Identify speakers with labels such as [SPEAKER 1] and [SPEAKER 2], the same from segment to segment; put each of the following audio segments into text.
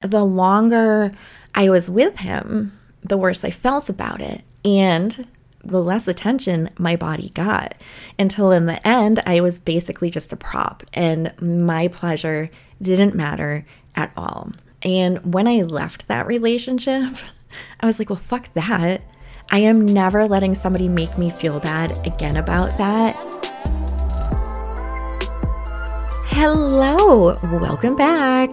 [SPEAKER 1] the longer I was with him, the worse I felt about it. And the less attention my body got until in the end, I was basically just a prop and my pleasure didn't matter at all. And when I left that relationship, I was like, well, fuck that. I am never letting somebody make me feel bad again about that. Hello, welcome back.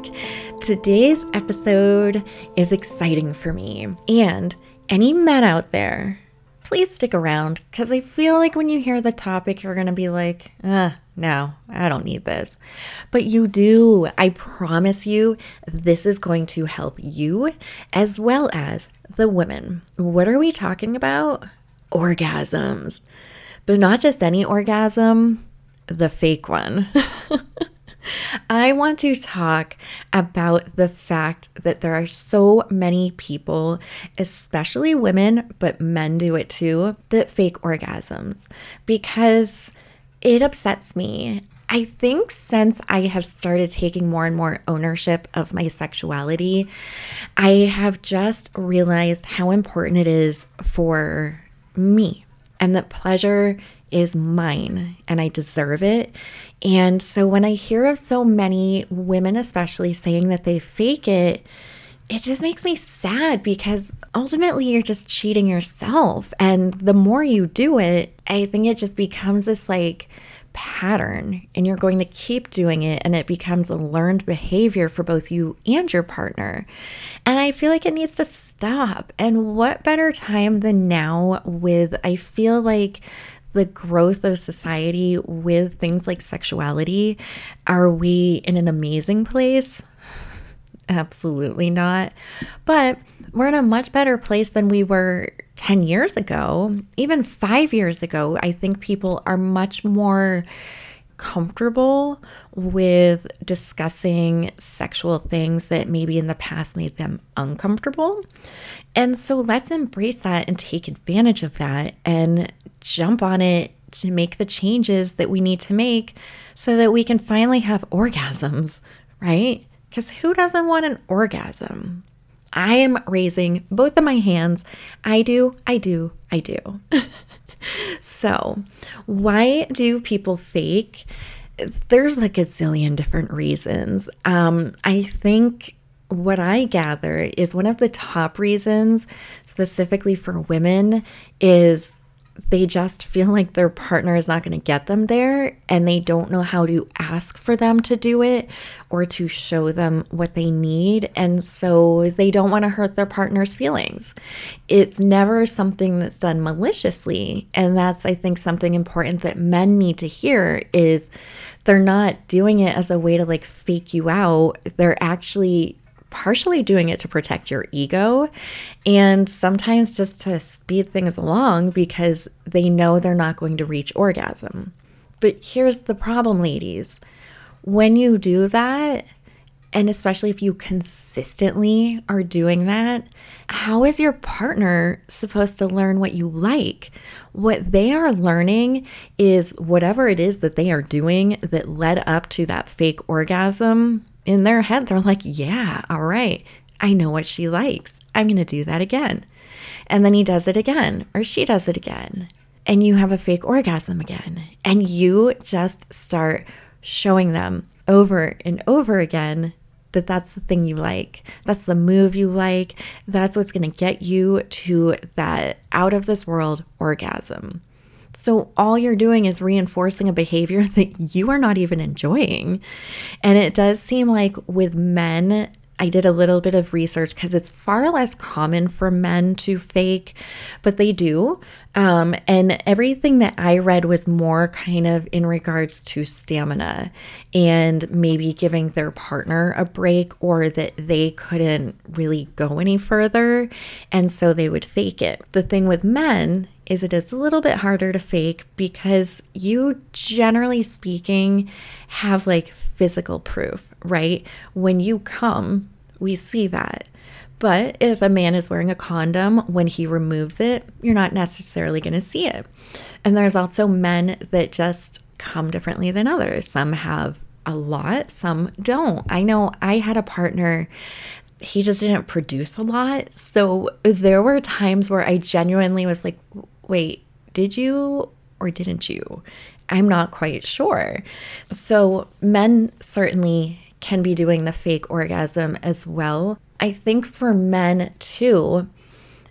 [SPEAKER 1] Today's episode is exciting for me. And any men out there, please stick around because I feel like when you hear the topic, you're going to be like, uh, no, I don't need this. But you do. I promise you, this is going to help you as well as the women. What are we talking about? Orgasms. But not just any orgasm, the fake one. I want to talk about the fact that there are so many people, especially women, but men do it too, that fake orgasms because it upsets me. I think since I have started taking more and more ownership of my sexuality, I have just realized how important it is for me and that pleasure is mine and I deserve it. And so when I hear of so many women, especially saying that they fake it, it just makes me sad because ultimately you're just cheating yourself. And the more you do it, I think it just becomes this like pattern and you're going to keep doing it and it becomes a learned behavior for both you and your partner. And I feel like it needs to stop. And what better time than now with I feel like the growth of society with things like sexuality, are we in an amazing place? Absolutely not. But we're in a much better place than we were 10 years ago. Even five years ago, I think people are much more comfortable with discussing sexual things that maybe in the past made them uncomfortable. And so let's embrace that and take advantage of that and jump on it to make the changes that we need to make so that we can finally have orgasms, right? Because who doesn't want an orgasm? I am raising both of my hands. I do, I do, I do. so, why do people fake? There's like a zillion different reasons. Um, I think what I gather is one of the top reasons, specifically for women, is they just feel like their partner is not going to get them there and they don't know how to ask for them to do it or to show them what they need. And so they don't want to hurt their partner's feelings. It's never something that's done maliciously. And that's, I think, something important that men need to hear is they're not doing it as a way to like fake you out. They're actually partially doing it to protect your ego and sometimes just to speed things along because they know they're not going to reach orgasm. But here's the problem, ladies. When you do that, and especially if you consistently are doing that, how is your partner supposed to learn what you like? What they are learning is whatever it is that they are doing that led up to that fake orgasm in their head, they're like, yeah, all right, I know what she likes. I'm going to do that again. And then he does it again, or she does it again. And you have a fake orgasm again. And you just start showing them over and over again that that's the thing you like. That's the move you like. That's what's going to get you to that out of this world orgasm. So all you're doing is reinforcing a behavior that you are not even enjoying. And it does seem like with men, I did a little bit of research because it's far less common for men to fake, but they do. Um, and everything that I read was more kind of in regards to stamina and maybe giving their partner a break or that they couldn't really go any further. And so they would fake it. The thing with men is it is a little bit harder to fake because you, generally speaking, have like physical proof, right? When you come, we see that. But if a man is wearing a condom, when he removes it, you're not necessarily going to see it. And there's also men that just come differently than others. Some have a lot, some don't. I know I had a partner he just didn't produce a lot. So there were times where I genuinely was like, wait, did you or didn't you? I'm not quite sure. So men certainly can be doing the fake orgasm as well. I think for men too,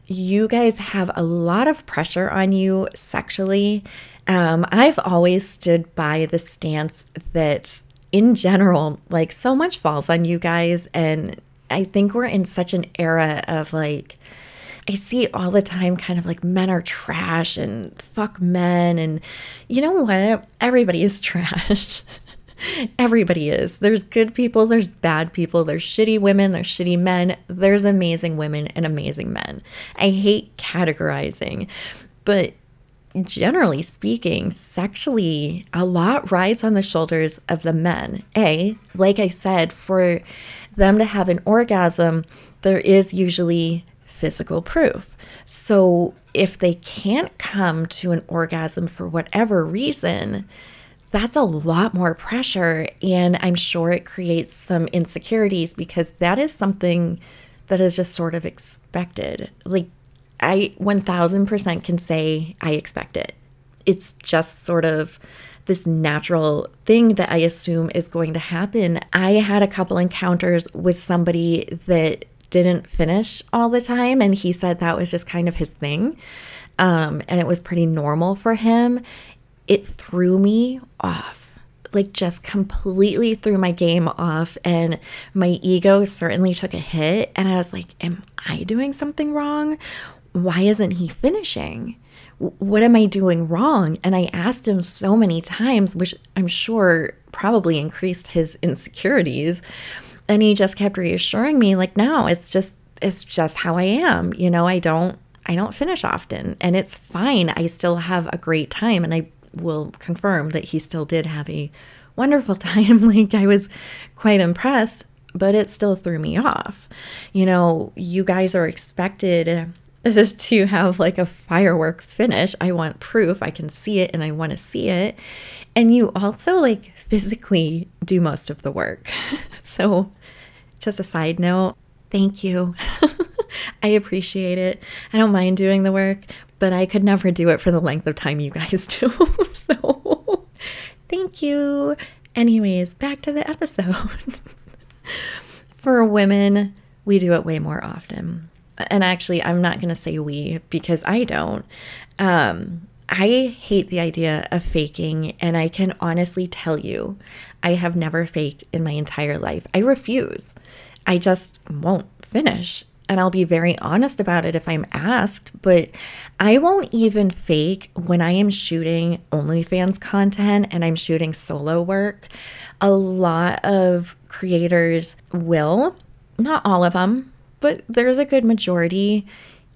[SPEAKER 1] you guys have a lot of pressure on you sexually. Um, I've always stood by the stance that in general, like so much falls on you guys. And I think we're in such an era of like, I see all the time kind of like men are trash and fuck men. And you know what? Everybody is trash. Everybody is. There's good people, there's bad people, there's shitty women, there's shitty men, there's amazing women and amazing men. I hate categorizing, but generally speaking, sexually, a lot rides on the shoulders of the men. A, like I said, for them to have an orgasm, there is usually physical proof. So if they can't come to an orgasm for whatever reason, that's a lot more pressure. And I'm sure it creates some insecurities because that is something that is just sort of expected. Like, I 1000% can say I expect it. It's just sort of this natural thing that I assume is going to happen. I had a couple encounters with somebody that didn't finish all the time, and he said that was just kind of his thing. Um, and it was pretty normal for him. It threw me off like just completely threw my game off and my ego certainly took a hit and I was like am I doing something wrong? Why isn't he finishing? what am I doing wrong? And I asked him so many times, which I'm sure probably increased his insecurities. And he just kept reassuring me, like, no, it's just, it's just how I am. You know, I don't, I don't finish often and it's fine. I still have a great time. And I will confirm that he still did have a wonderful time. like, I was quite impressed, but it still threw me off. You know, you guys are expected to have like a firework finish. I want proof. I can see it and I want to see it. And you also like physically do most of the work. so, just a side note, thank you. I appreciate it. I don't mind doing the work, but I could never do it for the length of time you guys do. so, thank you. Anyways, back to the episode. for women, we do it way more often and actually, I'm not going to say we because I don't. Um, I hate the idea of faking, and I can honestly tell you, I have never faked in my entire life. I refuse. I just won't finish. And I'll be very honest about it if I'm asked, but I won't even fake when I am shooting OnlyFans content and I'm shooting solo work. A lot of creators will, not all of them, but there's a good majority.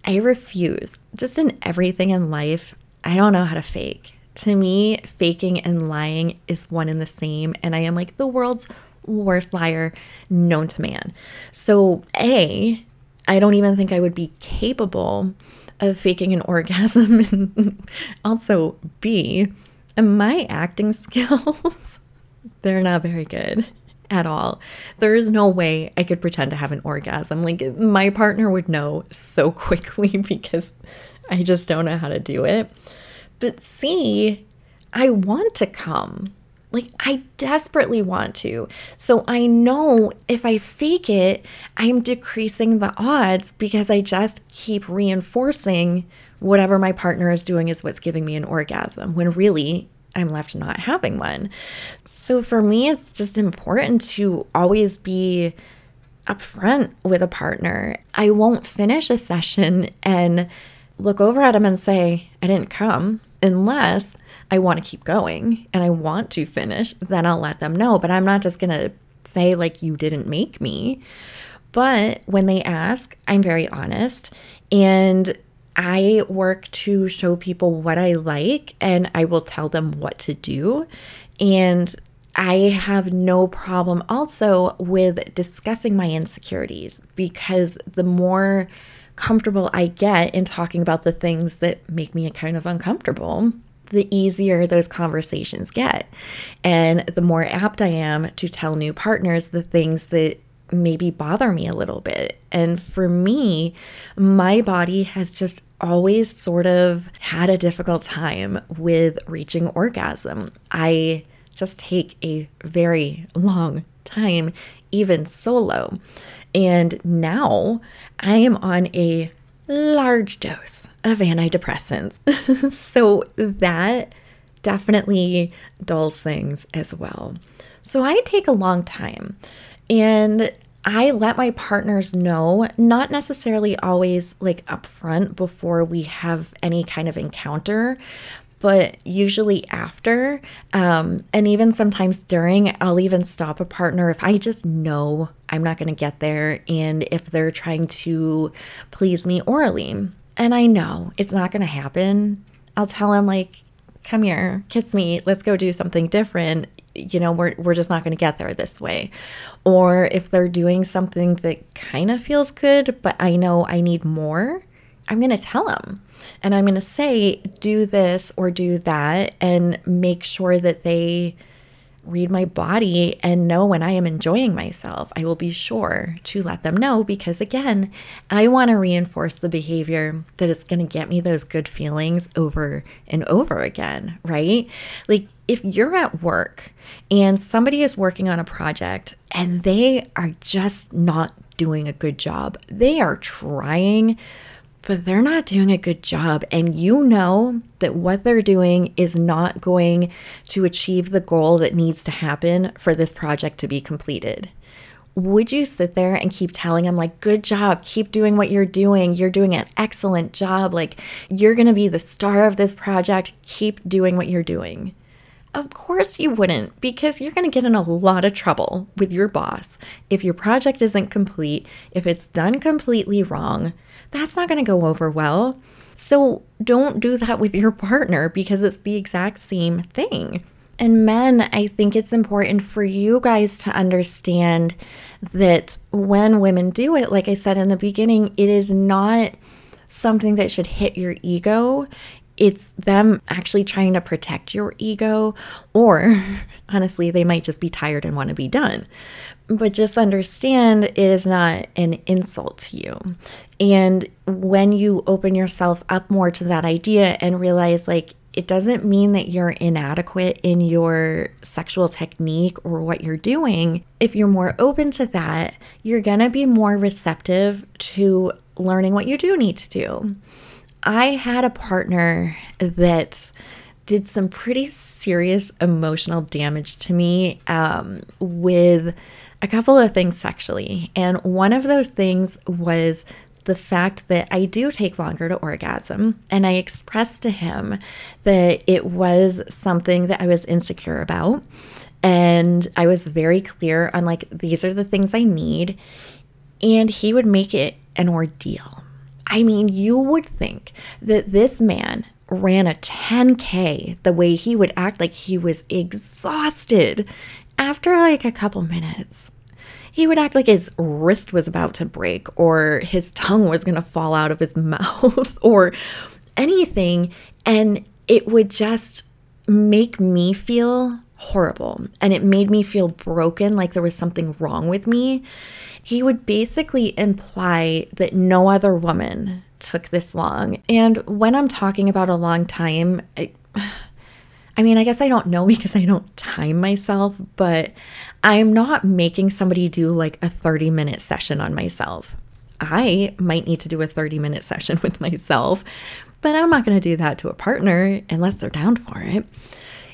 [SPEAKER 1] I refuse. Just in everything in life, I don't know how to fake. To me, faking and lying is one and the same, and I am like the world's worst liar known to man. So, A, I don't even think I would be capable of faking an orgasm. And also, B, my acting skills, they're not very good at all. There is no way I could pretend to have an orgasm. Like, my partner would know so quickly because I just don't know how to do it. But see, I want to come. Like, I desperately want to. So I know if I fake it, I'm decreasing the odds because I just keep reinforcing whatever my partner is doing is what's giving me an orgasm when really I'm left not having one. So for me, it's just important to always be upfront with a partner. I won't finish a session and look over at them and say, I didn't come unless I want to keep going and I want to finish. Then I'll let them know. But I'm not just going to say, like, you didn't make me. But when they ask, I'm very honest. And I work to show people what I like and I will tell them what to do. And I have no problem also with discussing my insecurities because the more comfortable I get in talking about the things that make me kind of uncomfortable, the easier those conversations get. And the more apt I am to tell new partners the things that maybe bother me a little bit. And for me, my body has just always sort of had a difficult time with reaching orgasm. I just take a very long time, even solo. And now I am on a large dose of antidepressants. so that definitely dulls things as well. So I take a long time and I let my partners know, not necessarily always like upfront before we have any kind of encounter, but usually after, um, and even sometimes during, I'll even stop a partner if I just know I'm not going to get there and if they're trying to please me orally. And I know it's not going to happen. I'll tell them, like, come here, kiss me, let's go do something different. You know, we're, we're just not going to get there this way. Or if they're doing something that kind of feels good, but I know I need more, I'm going to tell them and I'm going to say, do this or do that, and make sure that they read my body and know when I am enjoying myself. I will be sure to let them know because, again, I want to reinforce the behavior that is going to get me those good feelings over and over again, right? Like, if you're at work and somebody is working on a project and they are just not doing a good job, they are trying but they're not doing a good job. And you know that what they're doing is not going to achieve the goal that needs to happen for this project to be completed. Would you sit there and keep telling them, like, good job, keep doing what you're doing? You're doing an excellent job. Like, you're to be the star of this project. Keep doing what you're doing. Of course, you wouldn't, because you're going to get in a lot of trouble with your boss if your project isn't complete, if it's done completely wrong that's not going to go over well. So don't do that with your partner because it's the exact same thing. And men, I think it's important for you guys to understand that when women do it, like I said in the beginning, it is not something that should hit your ego. It's them actually trying to protect your ego, or honestly, they might just be tired and want to be done. But just understand it is not an insult to you. And when you open yourself up more to that idea and realize, like, it doesn't mean that you're inadequate in your sexual technique or what you're doing. If you're more open to that, you're gonna be more receptive to learning what you do need to do. I had a partner that did some pretty serious emotional damage to me um, with a couple of things sexually. And one of those things was the fact that I do take longer to orgasm. And I expressed to him that it was something that I was insecure about. And I was very clear on like, these are the things I need. And he would make it an ordeal. I mean, you would think that this man ran a 10K the way he would act like he was exhausted after like a couple minutes he would act like his wrist was about to break or his tongue was going to fall out of his mouth or anything. And it would just make me feel horrible. And it made me feel broken, like there was something wrong with me. He would basically imply that no other woman took this long. And when I'm talking about a long time, I, I mean, I guess I don't know because I don't time myself, but I'm not making somebody do like a 30 minute session on myself. I might need to do a 30 minute session with myself, but I'm not going to do that to a partner unless they're down for it.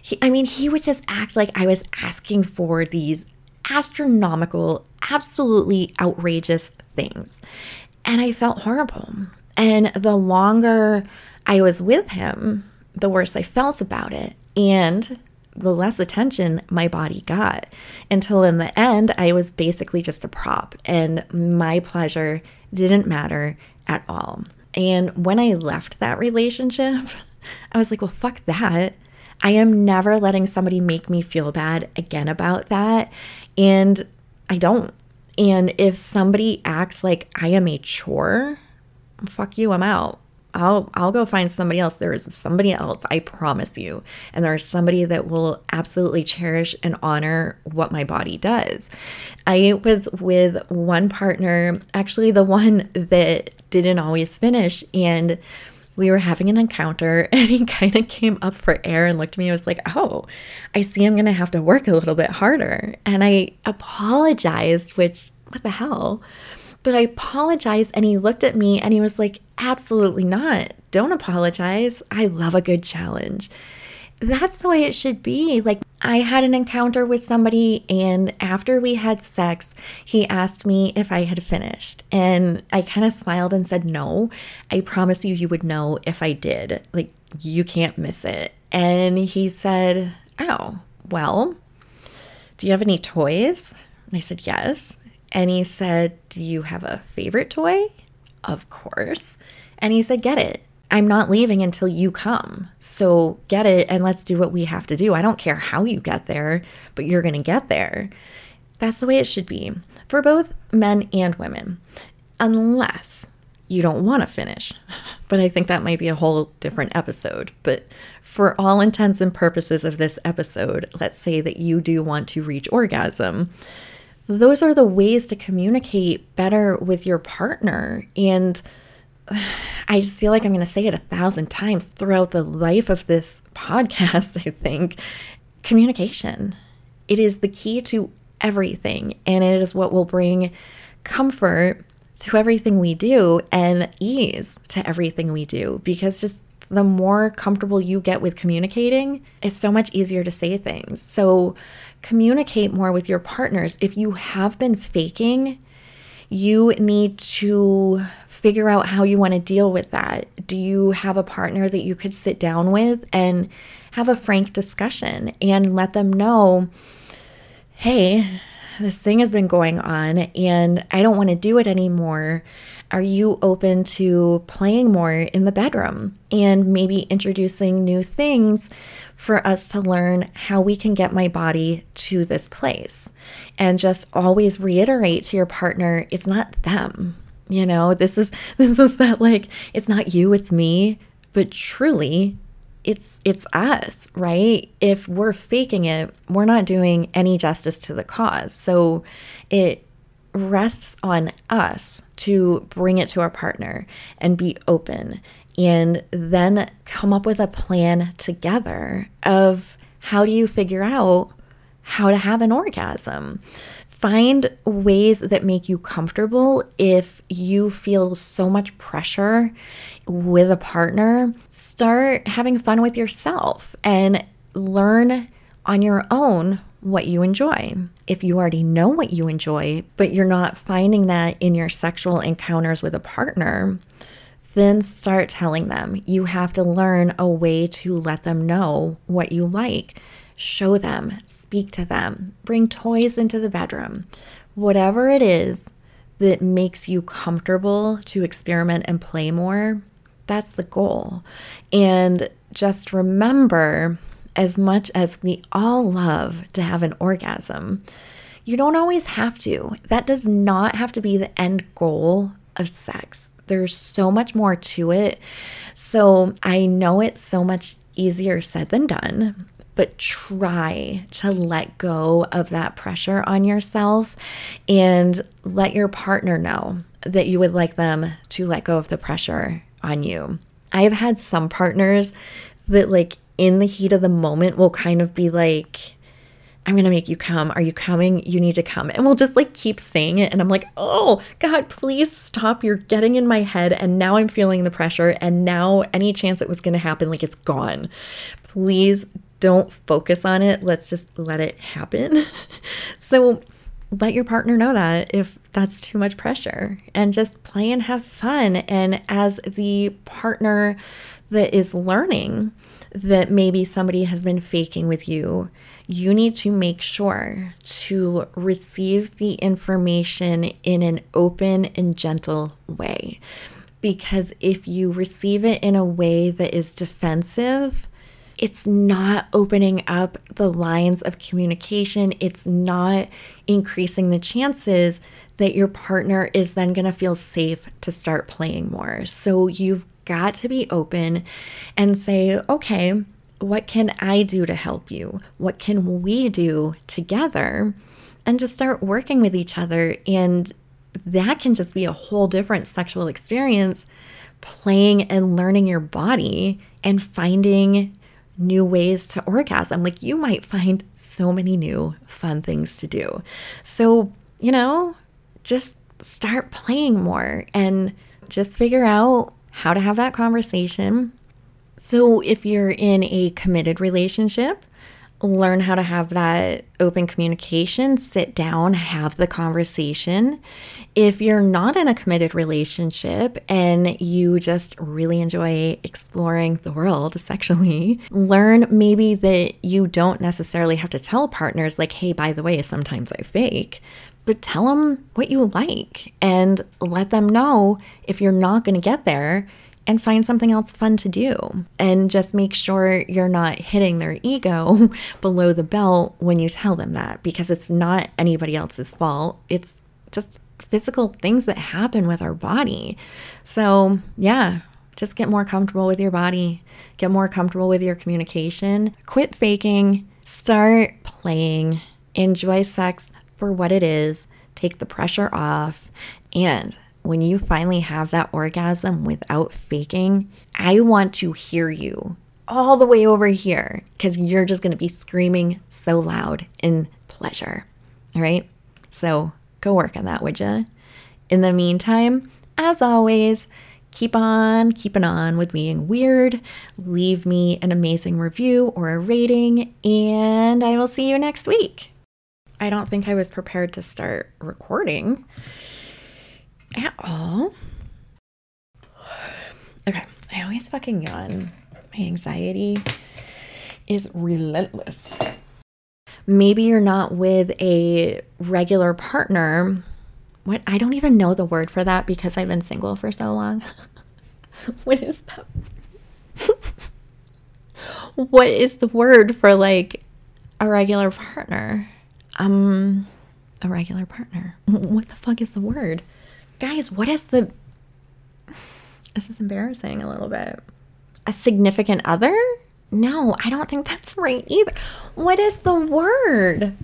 [SPEAKER 1] He, I mean, he would just act like I was asking for these astronomical, absolutely outrageous things. And I felt horrible. And the longer I was with him, the worse I felt about it and the less attention my body got until in the end I was basically just a prop and my pleasure didn't matter at all. And when I left that relationship, I was like, well, fuck that. I am never letting somebody make me feel bad again about that. And I don't. And if somebody acts like I am a chore, fuck you, I'm out. I'll I'll go find somebody else. There is somebody else, I promise you. And there's somebody that will absolutely cherish and honor what my body does. I was with one partner, actually the one that didn't always finish and we were having an encounter and he kind of came up for air and looked at me. I was like, oh, I see I'm going to have to work a little bit harder. And I apologized, which, what the hell? But I apologized and he looked at me and he was like, absolutely not. Don't apologize. I love a good challenge that's the way it should be. Like, I had an encounter with somebody, and after we had sex, he asked me if I had finished. And I kind of smiled and said, No, I promise you, you would know if I did. Like, you can't miss it. And he said, Oh, well, do you have any toys? And I said, Yes. And he said, Do you have a favorite toy? Of course. And he said, Get it. I'm not leaving until you come. So get it and let's do what we have to do. I don't care how you get there, but you're going to get there. That's the way it should be for both men and women, unless you don't want to finish. But I think that might be a whole different episode. But for all intents and purposes of this episode, let's say that you do want to reach orgasm. Those are the ways to communicate better with your partner and I just feel like I'm going to say it a thousand times throughout the life of this podcast, I think. Communication. It is the key to everything, and it is what will bring comfort to everything we do and ease to everything we do because just the more comfortable you get with communicating, it's so much easier to say things. So, communicate more with your partners. If you have been faking, you need to figure out how you want to deal with that. Do you have a partner that you could sit down with and have a frank discussion and let them know, hey, this thing has been going on and I don't want to do it anymore. Are you open to playing more in the bedroom and maybe introducing new things for us to learn how we can get my body to this place? And just always reiterate to your partner it's not them. You know, this is this is that like it's not you, it's me, but truly it's it's us, right? If we're faking it, we're not doing any justice to the cause. So it rests on us to bring it to our partner and be open and then come up with a plan together of how do you figure out how to have an orgasm. Find ways that make you comfortable if you feel so much pressure with a partner. Start having fun with yourself and learn on your own what you enjoy. If you already know what you enjoy, but you're not finding that in your sexual encounters with a partner, then start telling them. You have to learn a way to let them know what you like. Show them, speak to them, bring toys into the bedroom. Whatever it is that makes you comfortable to experiment and play more, that's the goal. And just remember as much as we all love to have an orgasm, you don't always have to. That does not have to be the end goal of sex. There's so much more to it. So I know it's so much easier said than done, but try to let go of that pressure on yourself and let your partner know that you would like them to let go of the pressure on you. I've had some partners that, like, in the heat of the moment will kind of be like, I'm going to make you come. Are you coming? You need to come. And we'll just like keep saying it. And I'm like, oh, God, please stop. You're getting in my head. And now I'm feeling the pressure. And now any chance it was going to happen, like it's gone. Please don't focus on it. Let's just let it happen. so let your partner know that if that's too much pressure and just play and have fun. And as the partner that is learning, that maybe somebody has been faking with you, you need to make sure to receive the information in an open and gentle way. Because if you receive it in a way that is defensive, it's not opening up the lines of communication. It's not increasing the chances that your partner is then going to feel safe to start playing more. So you've got to be open and say, okay, what can I do to help you? What can we do together? And just start working with each other. And that can just be a whole different sexual experience playing and learning your body and finding new ways to orgasm. Like you might find so many new fun things to do. So, you know, just start playing more and just figure out how to have that conversation. So, if you're in a committed relationship, learn how to have that open communication, sit down, have the conversation. If you're not in a committed relationship and you just really enjoy exploring the world sexually, learn maybe that you don't necessarily have to tell partners, like, hey, by the way, sometimes I fake. But tell them what you like and let them know if you're not going to get there and find something else fun to do. And just make sure you're not hitting their ego below the belt when you tell them that because it's not anybody else's fault. It's just physical things that happen with our body. So, yeah, just get more comfortable with your body, get more comfortable with your communication, quit faking, start playing, enjoy sex for what it is, take the pressure off, and when you finally have that orgasm without faking, I want to hear you all the way over here because you're just going to be screaming so loud in pleasure. All right. So go work on that, would you? In the meantime, as always, keep on keeping on with being weird. Leave me an amazing review or a rating, and I will see you next week. I don't think I was prepared to start recording at all. Okay, I always fucking yawn. My anxiety is relentless. Maybe you're not with a regular partner. What? I don't even know the word for that because I've been single for so long. what is that? what is the word for like a regular partner? Um, a regular partner. What the fuck is the word? Guys, what is the. This is embarrassing a little bit. A significant other? No, I don't think that's right either. What is the word?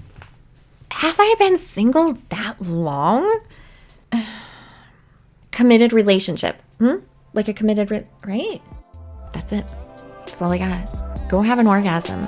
[SPEAKER 1] Have I been single that long? committed relationship. Hmm? Like a committed, re- right? That's it. That's all I got. Go have an orgasm.